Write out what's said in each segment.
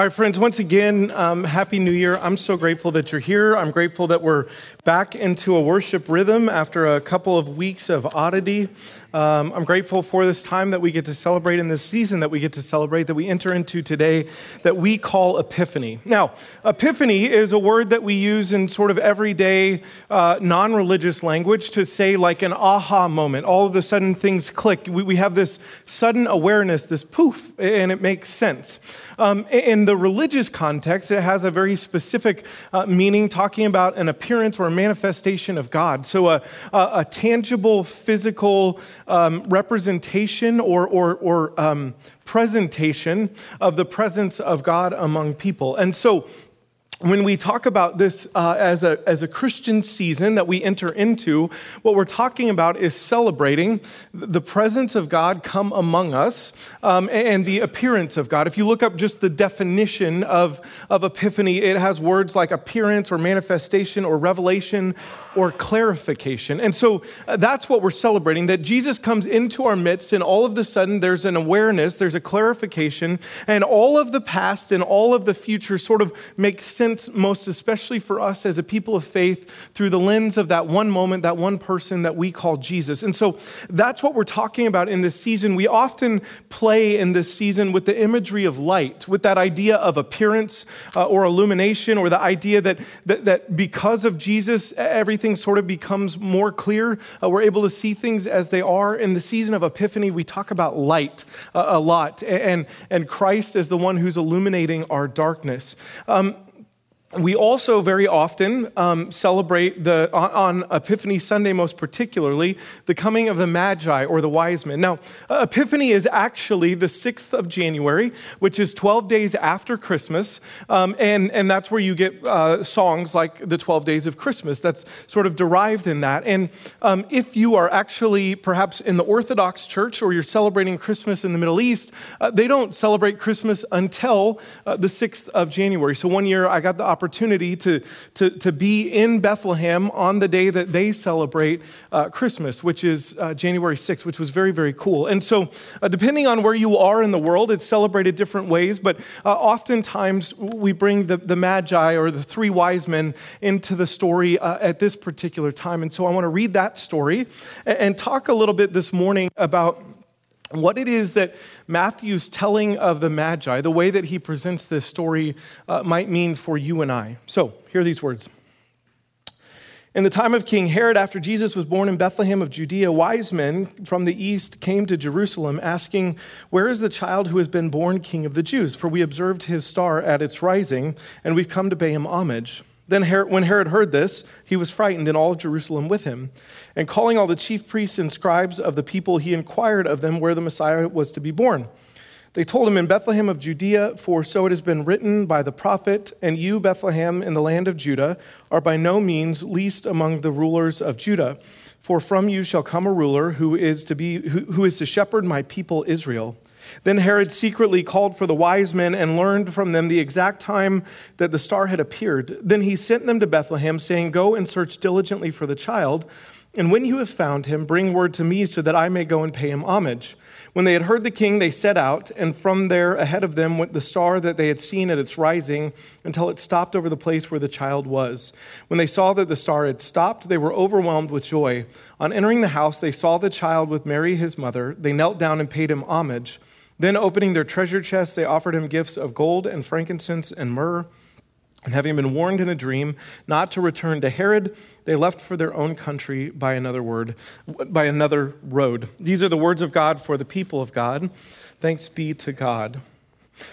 All right, friends, once again, um, Happy New Year. I'm so grateful that you're here. I'm grateful that we're back into a worship rhythm after a couple of weeks of oddity. Um, I'm grateful for this time that we get to celebrate in this season that we get to celebrate, that we enter into today, that we call Epiphany. Now, Epiphany is a word that we use in sort of everyday, uh, non religious language to say like an aha moment. All of a sudden things click. We, we have this sudden awareness, this poof, and it makes sense. Um, in the religious context, it has a very specific uh, meaning, talking about an appearance or a manifestation of God. So, a, a, a tangible, physical um, representation or, or, or um, presentation of the presence of God among people. And so, when we talk about this uh, as, a, as a Christian season that we enter into, what we're talking about is celebrating the presence of God come among us um, and the appearance of God. If you look up just the definition of, of epiphany, it has words like appearance or manifestation or revelation or clarification. And so uh, that's what we're celebrating that Jesus comes into our midst, and all of a sudden there's an awareness, there's a clarification, and all of the past and all of the future sort of makes sense, most especially for us as a people of faith, through the lens of that one moment, that one person that we call Jesus. And so that's what we're talking about in this season. We often play in this season with the imagery of light, with that idea of appearance uh, or illumination, or the idea that, that, that because of Jesus, everything everything sort of becomes more clear. Uh, we're able to see things as they are. In the season of Epiphany, we talk about light uh, a lot, and, and Christ is the one who's illuminating our darkness. Um, we also very often um, celebrate the on, epiphany sunday most particularly the coming of the magi or the wise men. Now epiphany is actually the 6th of january which is 12 days after christmas um, and, and that's where you get uh, songs like the 12 days of christmas that's sort of derived in that. And um, if you are actually perhaps in the orthodox church or you're celebrating christmas in the middle east uh, they don't celebrate christmas until uh, the 6th of january. So one year i got the to, to, to be in Bethlehem on the day that they celebrate uh, Christmas, which is uh, January 6th, which was very, very cool. And so, uh, depending on where you are in the world, it's celebrated different ways, but uh, oftentimes we bring the, the Magi or the three wise men into the story uh, at this particular time. And so, I want to read that story and, and talk a little bit this morning about what it is that Matthew's telling of the Magi, the way that he presents this story, uh, might mean for you and I. So, hear these words. In the time of King Herod, after Jesus was born in Bethlehem of Judea, wise men from the east came to Jerusalem asking, Where is the child who has been born king of the Jews? For we observed his star at its rising, and we've come to pay him homage. Then, Herod, when Herod heard this, he was frightened, and all of Jerusalem with him. And calling all the chief priests and scribes of the people, he inquired of them where the Messiah was to be born. They told him in Bethlehem of Judea, for so it has been written by the prophet, and you, Bethlehem, in the land of Judah, are by no means least among the rulers of Judah. For from you shall come a ruler who is to, be, who, who is to shepherd my people Israel. Then Herod secretly called for the wise men and learned from them the exact time that the star had appeared. Then he sent them to Bethlehem, saying, Go and search diligently for the child, and when you have found him, bring word to me so that I may go and pay him homage. When they had heard the king, they set out, and from there ahead of them went the star that they had seen at its rising until it stopped over the place where the child was. When they saw that the star had stopped, they were overwhelmed with joy. On entering the house, they saw the child with Mary, his mother. They knelt down and paid him homage. Then, opening their treasure chests, they offered him gifts of gold and frankincense and myrrh. And having been warned in a dream not to return to Herod, they left for their own country by another word, by another road. These are the words of God for the people of God. Thanks be to God.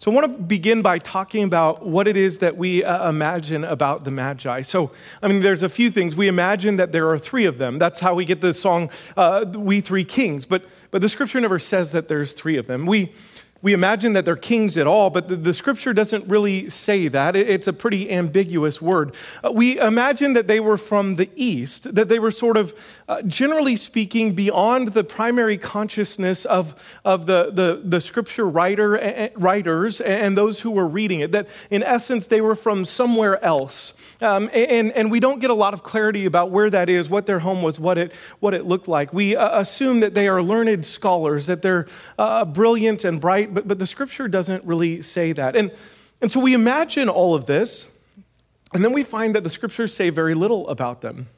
So, I want to begin by talking about what it is that we uh, imagine about the Magi. So, I mean, there's a few things. We imagine that there are three of them. That's how we get the song, uh, We Three Kings. But, but the scripture never says that there's three of them. We, we imagine that they're kings at all, but the, the scripture doesn't really say that. It, it's a pretty ambiguous word. Uh, we imagine that they were from the east, that they were sort of, uh, generally speaking, beyond the primary consciousness of, of the, the, the scripture writer, writers and those who were reading it, that in essence they were from somewhere else. Um, and, and we don't get a lot of clarity about where that is, what their home was, what it, what it looked like. We uh, assume that they are learned scholars, that they're uh, brilliant and bright, but, but the scripture doesn't really say that. And And so we imagine all of this, and then we find that the scriptures say very little about them.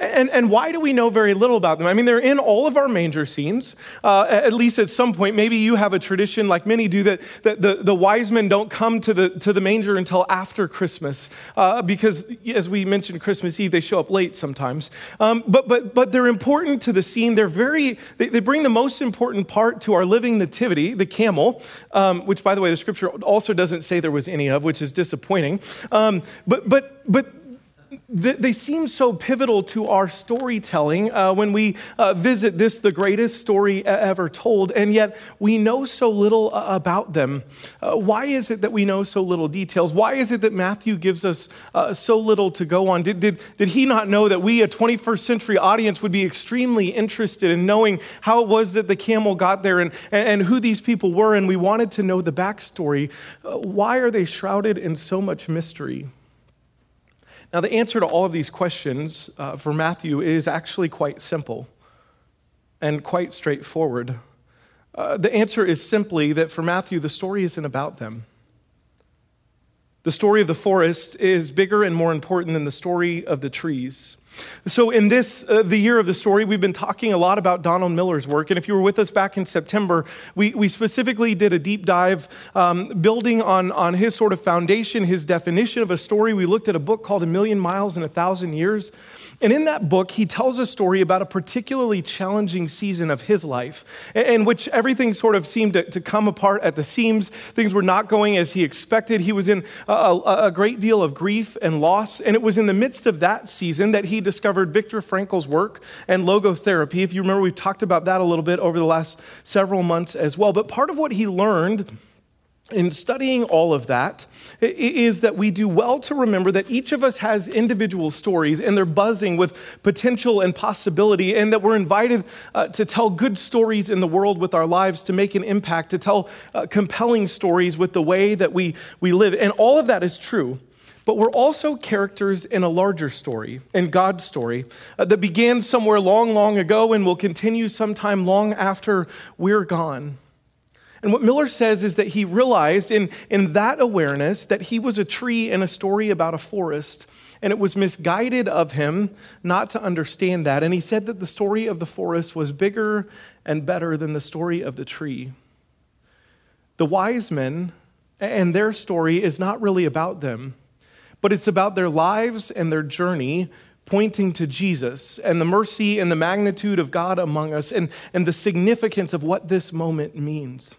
And, and why do we know very little about them? I mean, they're in all of our manger scenes, uh, at least at some point. Maybe you have a tradition, like many do, that, that the, the wise men don't come to the, to the manger until after Christmas, uh, because as we mentioned, Christmas Eve, they show up late sometimes. Um, but, but, but they're important to the scene. They're very, they, they bring the most important part to our living nativity, the camel, um, which, by the way, the scripture also doesn't say there was any of, which is disappointing. Um, but, but, but they seem so pivotal to our storytelling uh, when we uh, visit this, the greatest story ever told, and yet we know so little uh, about them. Uh, why is it that we know so little details? Why is it that Matthew gives us uh, so little to go on? Did, did, did he not know that we, a 21st century audience, would be extremely interested in knowing how it was that the camel got there and, and who these people were, and we wanted to know the backstory? Uh, why are they shrouded in so much mystery? Now, the answer to all of these questions uh, for Matthew is actually quite simple and quite straightforward. Uh, the answer is simply that for Matthew, the story isn't about them. The story of the forest is bigger and more important than the story of the trees. So, in this, uh, the year of the story, we've been talking a lot about Donald Miller's work. And if you were with us back in September, we, we specifically did a deep dive um, building on, on his sort of foundation, his definition of a story. We looked at a book called A Million Miles in a Thousand Years. And in that book, he tells a story about a particularly challenging season of his life, in which everything sort of seemed to, to come apart at the seams. Things were not going as he expected. He was in a, a, a great deal of grief and loss. And it was in the midst of that season that he discovered Viktor Frankl's work and logotherapy. If you remember, we've talked about that a little bit over the last several months as well. But part of what he learned in studying all of that is that we do well to remember that each of us has individual stories and they're buzzing with potential and possibility, and that we're invited uh, to tell good stories in the world with our lives to make an impact, to tell uh, compelling stories with the way that we, we live. And all of that is true. But we're also characters in a larger story, in God's story, uh, that began somewhere long, long ago and will continue sometime long after we're gone. And what Miller says is that he realized in, in that awareness that he was a tree in a story about a forest, and it was misguided of him not to understand that. And he said that the story of the forest was bigger and better than the story of the tree. The wise men and their story is not really about them, but it's about their lives and their journey pointing to Jesus and the mercy and the magnitude of God among us and, and the significance of what this moment means.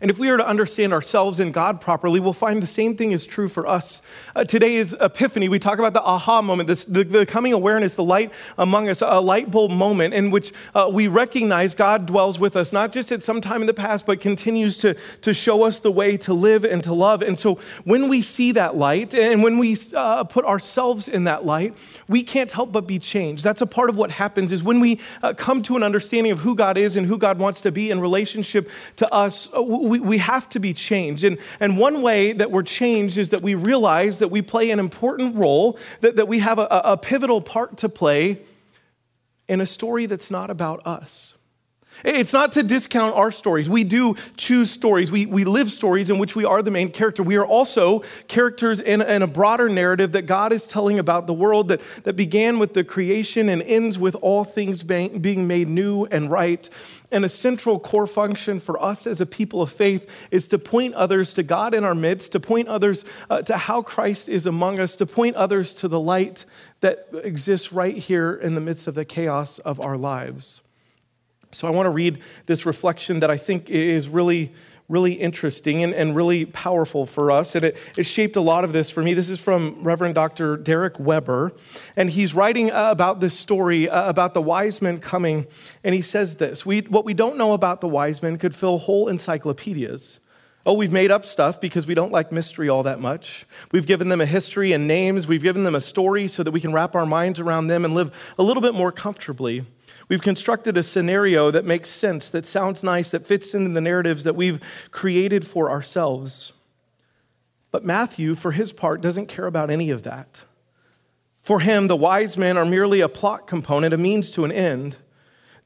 And if we are to understand ourselves and God properly, we'll find the same thing is true for us. Uh, today is Epiphany. We talk about the aha moment, this, the, the, coming awareness, the light among us, a light bulb moment in which uh, we recognize God dwells with us, not just at some time in the past, but continues to, to show us the way to live and to love. And so when we see that light and when we uh, put ourselves in that light, we can't help but be changed. That's a part of what happens is when we uh, come to an understanding of who God is and who God wants to be in relationship to us uh, we, we have to be changed. And, and one way that we're changed is that we realize that we play an important role, that, that we have a, a pivotal part to play in a story that's not about us. It's not to discount our stories. We do choose stories. We, we live stories in which we are the main character. We are also characters in, in a broader narrative that God is telling about the world that, that began with the creation and ends with all things being, being made new and right. And a central core function for us as a people of faith is to point others to God in our midst, to point others uh, to how Christ is among us, to point others to the light that exists right here in the midst of the chaos of our lives. So I want to read this reflection that I think is really, really interesting and, and really powerful for us. And it, it shaped a lot of this for me. This is from Reverend Dr. Derek Weber. And he's writing about this story about the wise men coming. And he says this we, What we don't know about the wise men could fill whole encyclopedias. Oh, we've made up stuff because we don't like mystery all that much. We've given them a history and names. We've given them a story so that we can wrap our minds around them and live a little bit more comfortably. We've constructed a scenario that makes sense, that sounds nice, that fits into the narratives that we've created for ourselves. But Matthew, for his part, doesn't care about any of that. For him, the wise men are merely a plot component, a means to an end.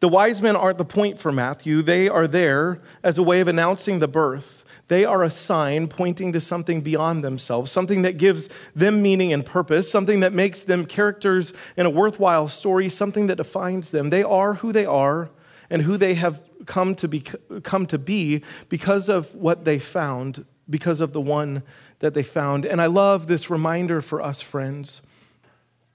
The wise men aren't the point for Matthew, they are there as a way of announcing the birth They are a sign pointing to something beyond themselves, something that gives them meaning and purpose, something that makes them characters in a worthwhile story, something that defines them. They are who they are and who they have come to be, come to be because of what they found, because of the one that they found. And I love this reminder for us, friends,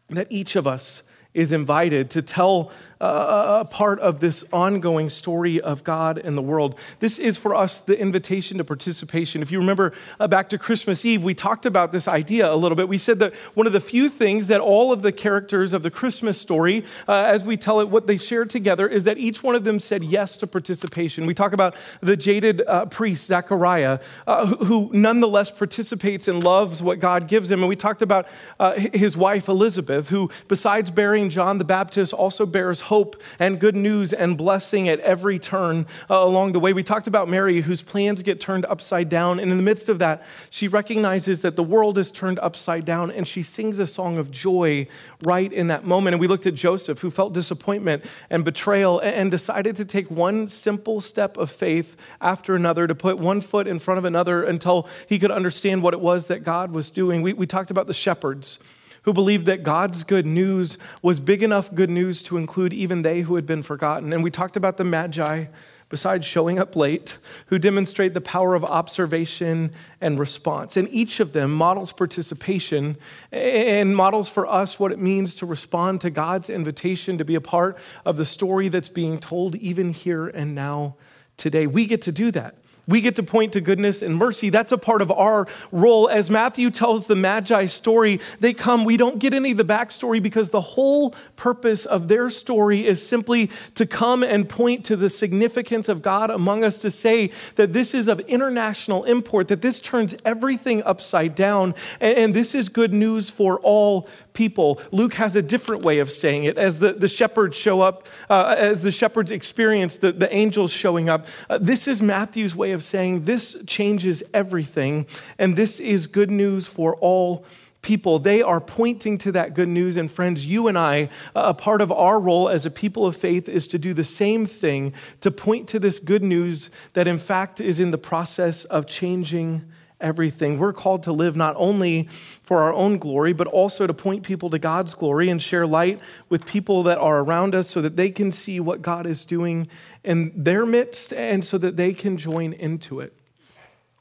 that each of us is invited to tell a part of this ongoing story of God and the world. This is for us the invitation to participation. If you remember uh, back to Christmas Eve, we talked about this idea a little bit. We said that one of the few things that all of the characters of the Christmas story, uh, as we tell it, what they share together is that each one of them said yes to participation. We talk about the jaded uh, priest, Zechariah, uh, who, who, nonetheless participates and loves what God gives him. And we talked about uh, his wife, Elizabeth, who, besides bearing John the Baptist, also bears hope hope and good news and blessing at every turn uh, along the way. We talked about Mary, whose plans get turned upside down. And in the midst of that, she recognizes that the world is turned upside down and she sings a song of joy right in that moment. And we looked at Joseph, who felt disappointment and betrayal and decided to take one simple step of faith after another, to put one foot in front of another until he could understand what it was that God was doing. We, we talked about the shepherds who believed that God's good news was big enough good news to include even they who had been forgotten. And we talked about the Magi, besides showing up late, who demonstrate the power of observation and response. And each of them models participation and models for us what it means to respond to God's invitation to be a part of the story that's being told even here and now today. We get to do that. We get to point to goodness and mercy. That's a part of our role. As Matthew tells the Magi story, they come, we don't get any of the backstory because the whole purpose of their story is simply to come and point to the significance of God among us, to say that this is of international import, that this turns everything upside down, and, this is good news for all people. Luke has a different way of saying it. As the, the shepherds show up, uh, as the shepherds experience the, the angels showing up, uh, this is Matthew's way of saying this changes everything, and this is good news for all people. They are pointing to that good news. And friends, you and I, a part of our role as a people of faith is to do the same thing, to point to this good news that in fact is in the process of changing everything. We're called to live not only for our own glory, but also to point people to God's glory and share light with people that are around us so that they can see what God is doing in their midst and so that they can join into it.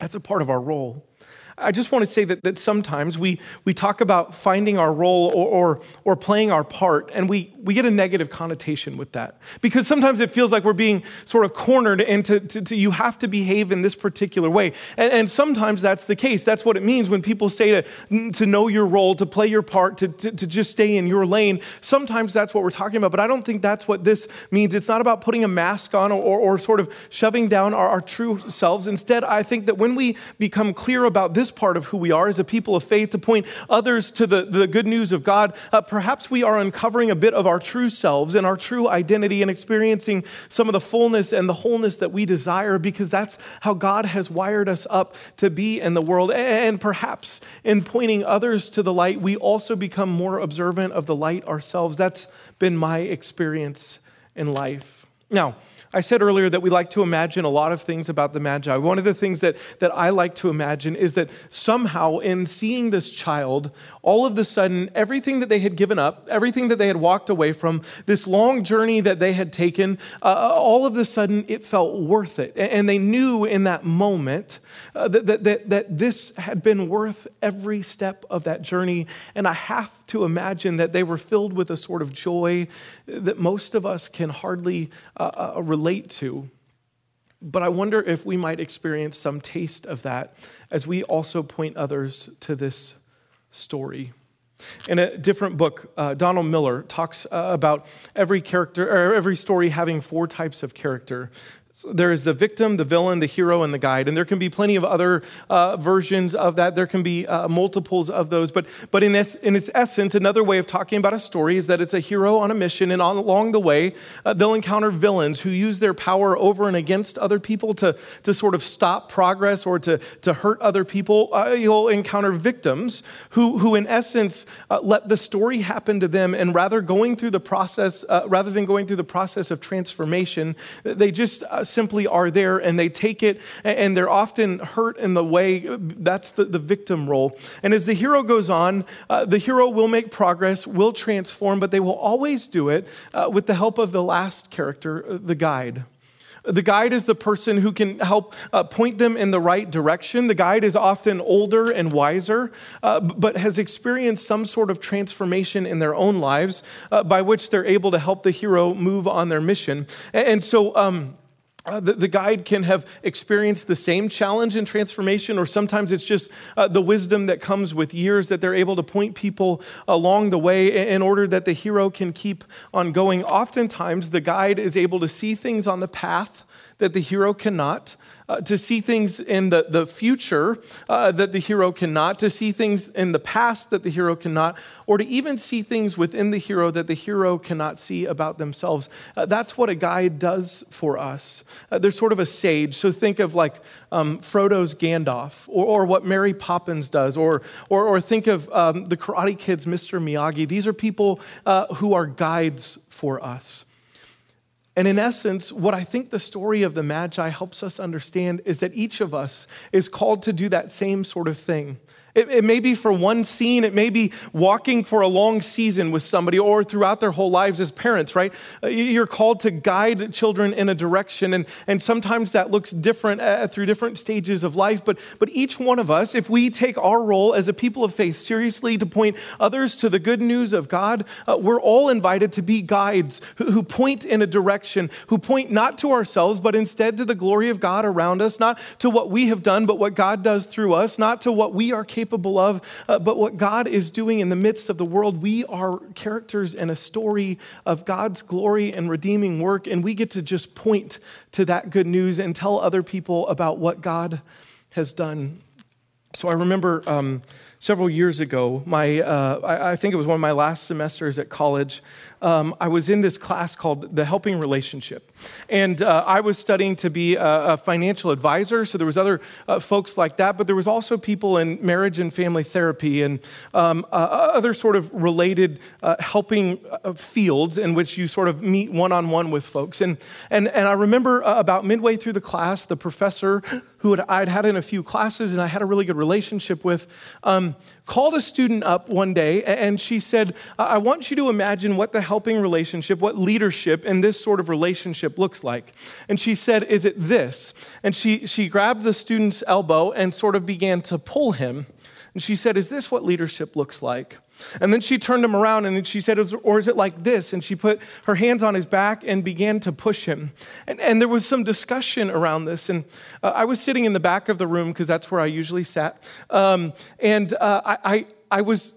That's a part of our role. I just want to say that, that sometimes we, we talk about finding our role or, or, or, playing our part, and we, we get a negative connotation with that. Because sometimes it feels like we're being sort of cornered into to, to, you have to behave in this particular way. And, and, sometimes that's the case. That's what it means when people say to, to know your role, to play your part, to, to, to just stay in your lane. Sometimes that's what we're talking about, but I don't think that's what this means. It's not about putting a mask on or, or, or sort of shoving down our, our true selves. Instead, I think that when we become clear about this part of who we are as a people of faith, to point others to the, the good news of God, uh, perhaps we are uncovering a bit of our true selves and our true identity and experiencing some of the fullness and the wholeness that we desire because that's how God has wired us up to be in the world. And perhaps in pointing others to the light, we also become more observant of the light ourselves. That's been my experience in life. Now, I said earlier that we like to imagine a lot of things about the Magi. One of the things that, that I like to imagine is that somehow, in seeing this child, all of a sudden, everything that they had given up, everything that they had walked away from, this long journey that they had taken, uh, uh all of a sudden it felt worth it. And they knew in that moment uh, that, that, that, that this had been worth every step of that journey. And I have to imagine that they were filled with a sort of joy that most of us can hardly uh, uh, relate to. But I wonder if we might experience some taste of that as we also point others to this story. In a different book, uh, Donald Miller talks uh, about every character or every story having four types of character there is the victim, the villain, the hero, and the guide. And there can be plenty of other uh, versions of that. There can be uh, multiples of those. But, but in, its, in its essence, another way of talking about a story is that it's a hero on a mission. And on, along the way, uh, they'll encounter villains who use their power over and against other people to, to sort of stop progress or to, to hurt other people. Uh, you'll encounter victims who, who in essence, uh, let the story happen to them. And rather going through the process, uh, rather than going through the process of transformation, they just simply are there and they take it and they're often hurt in the way. That's the, the victim role. And as the hero goes on, uh, the hero will make progress, will transform, but they will always do it uh, with the help of the last character, uh, the guide. The guide is the person who can help uh, point them in the right direction. The guide is often older and wiser, uh, but has experienced some sort of transformation in their own lives uh, by which they're able to help the hero move on their mission. And, and so, um, uh, the, the, guide can have experienced the same challenge and transformation, or sometimes it's just uh, the wisdom that comes with years that they're able to point people along the way in order that the hero can keep on going. Oftentimes, the guide is able to see things on the path that the hero cannot uh, to see things in the, the future uh, that the hero cannot, to see things in the past that the hero cannot, or to even see things within the hero that the hero cannot see about themselves. Uh, that's what a guide does for us. Uh, they're sort of a sage. So think of like um, Frodo's Gandalf, or, or, what Mary Poppins does, or, or, or think of um, the Karate Kid's Mr. Miyagi. These are people uh, who are guides for us. And in essence, what I think the story of the Magi helps us understand is that each of us is called to do that same sort of thing. It, it, may be for one scene, it may be walking for a long season with somebody or throughout their whole lives as parents, right? Uh, you're called to guide children in a direction, and, and sometimes that looks different uh, through different stages of life. But, but each one of us, if we take our role as a people of faith seriously to point others to the good news of God, uh, we're all invited to be guides who, who point in a direction, who point not to ourselves, but instead to the glory of God around us, not to what we have done, but what God does through us, not to what we are capable capable of, uh, but what God is doing in the midst of the world. We are characters in a story of God's glory and redeeming work, and we get to just point to that good news and tell other people about what God has done. So I remember um, several years ago, my, uh, I, I, think it was one of my last semesters at college um, I was in this class called The Helping Relationship. And uh, I was studying to be a, a, financial advisor, so there was other uh, folks like that, but there was also people in marriage and family therapy and um, uh, other sort of related uh, helping uh, fields in which you sort of meet one-on-one with folks. And, and, and I remember uh, about midway through the class, the professor who had, I'd had in a few classes and I had a really good relationship with, called a student up one day and she said, I want you to imagine what the helping relationship, what leadership in this sort of relationship looks like. And she said, Is it this? And she, she grabbed the student's elbow and sort of began to pull him. And she said, Is this what leadership looks like? And then she turned him around and she said, Or is it like this? And she put her hands on his back and began to push him. And, and there was some discussion around this. And uh, I was sitting in the back of the room because that's where I usually sat. Um, and uh, I, I, I was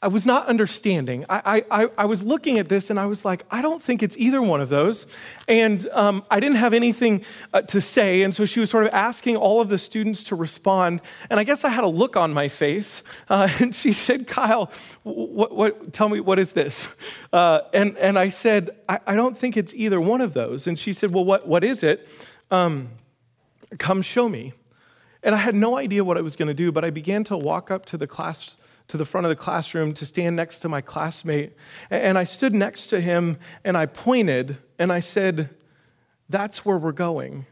I was not understanding. I, I, I was looking at this and I was like, I don't think it's either one of those. And um, I didn't have anything uh, to say. And so she was sort of asking all of the students to respond. And I guess I had a look on my face. Uh, and she said, Kyle, what, what, tell me, what is this? Uh, and, and I said, I, I, don't think it's either one of those. And she said, Well, what, what is it? Um, come show me. And I had no idea what I was going to do, but I began to walk up to the class to the front of the classroom to stand next to my classmate. And I stood next to him and I pointed and I said, That's where we're going.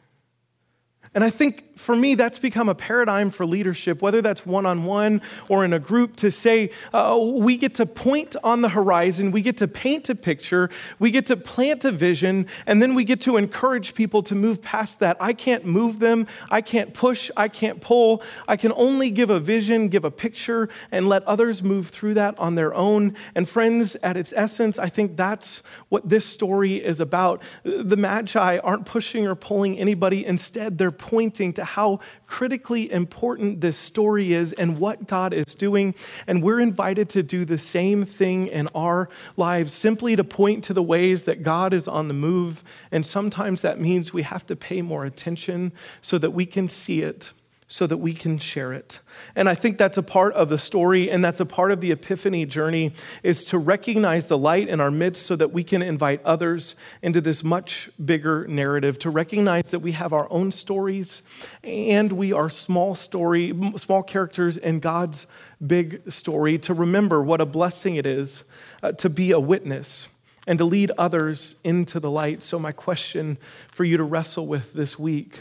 And I think for me, that's become a paradigm for leadership, whether that's one on one or in a group, to say uh, we get to point on the horizon, we get to paint a picture, we get to plant a vision, and then we get to encourage people to move past that. I can't move them, I can't push, I can't pull. I can only give a vision, give a picture, and let others move through that on their own. And friends, at its essence, I think that's what this story is about. The Magi aren't pushing or pulling anybody, instead, they're pointing to how critically important this story is and what God is doing. And we're invited to do the same thing in our lives, simply to point to the ways that God is on the move. And sometimes that means we have to pay more attention so that we can see it so that we can share it. And I think that's a part of the story and that's a part of the epiphany journey is to recognize the light in our midst so that we can invite others into this much bigger narrative, to recognize that we have our own stories and we are small story small characters in God's big story, to remember what a blessing it is uh, to be a witness and to lead others into the light. So, my question for you to wrestle with this week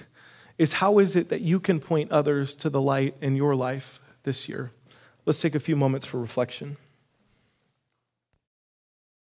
is how is it that you can point others to the light in your life this year? Let's take a few moments for reflection.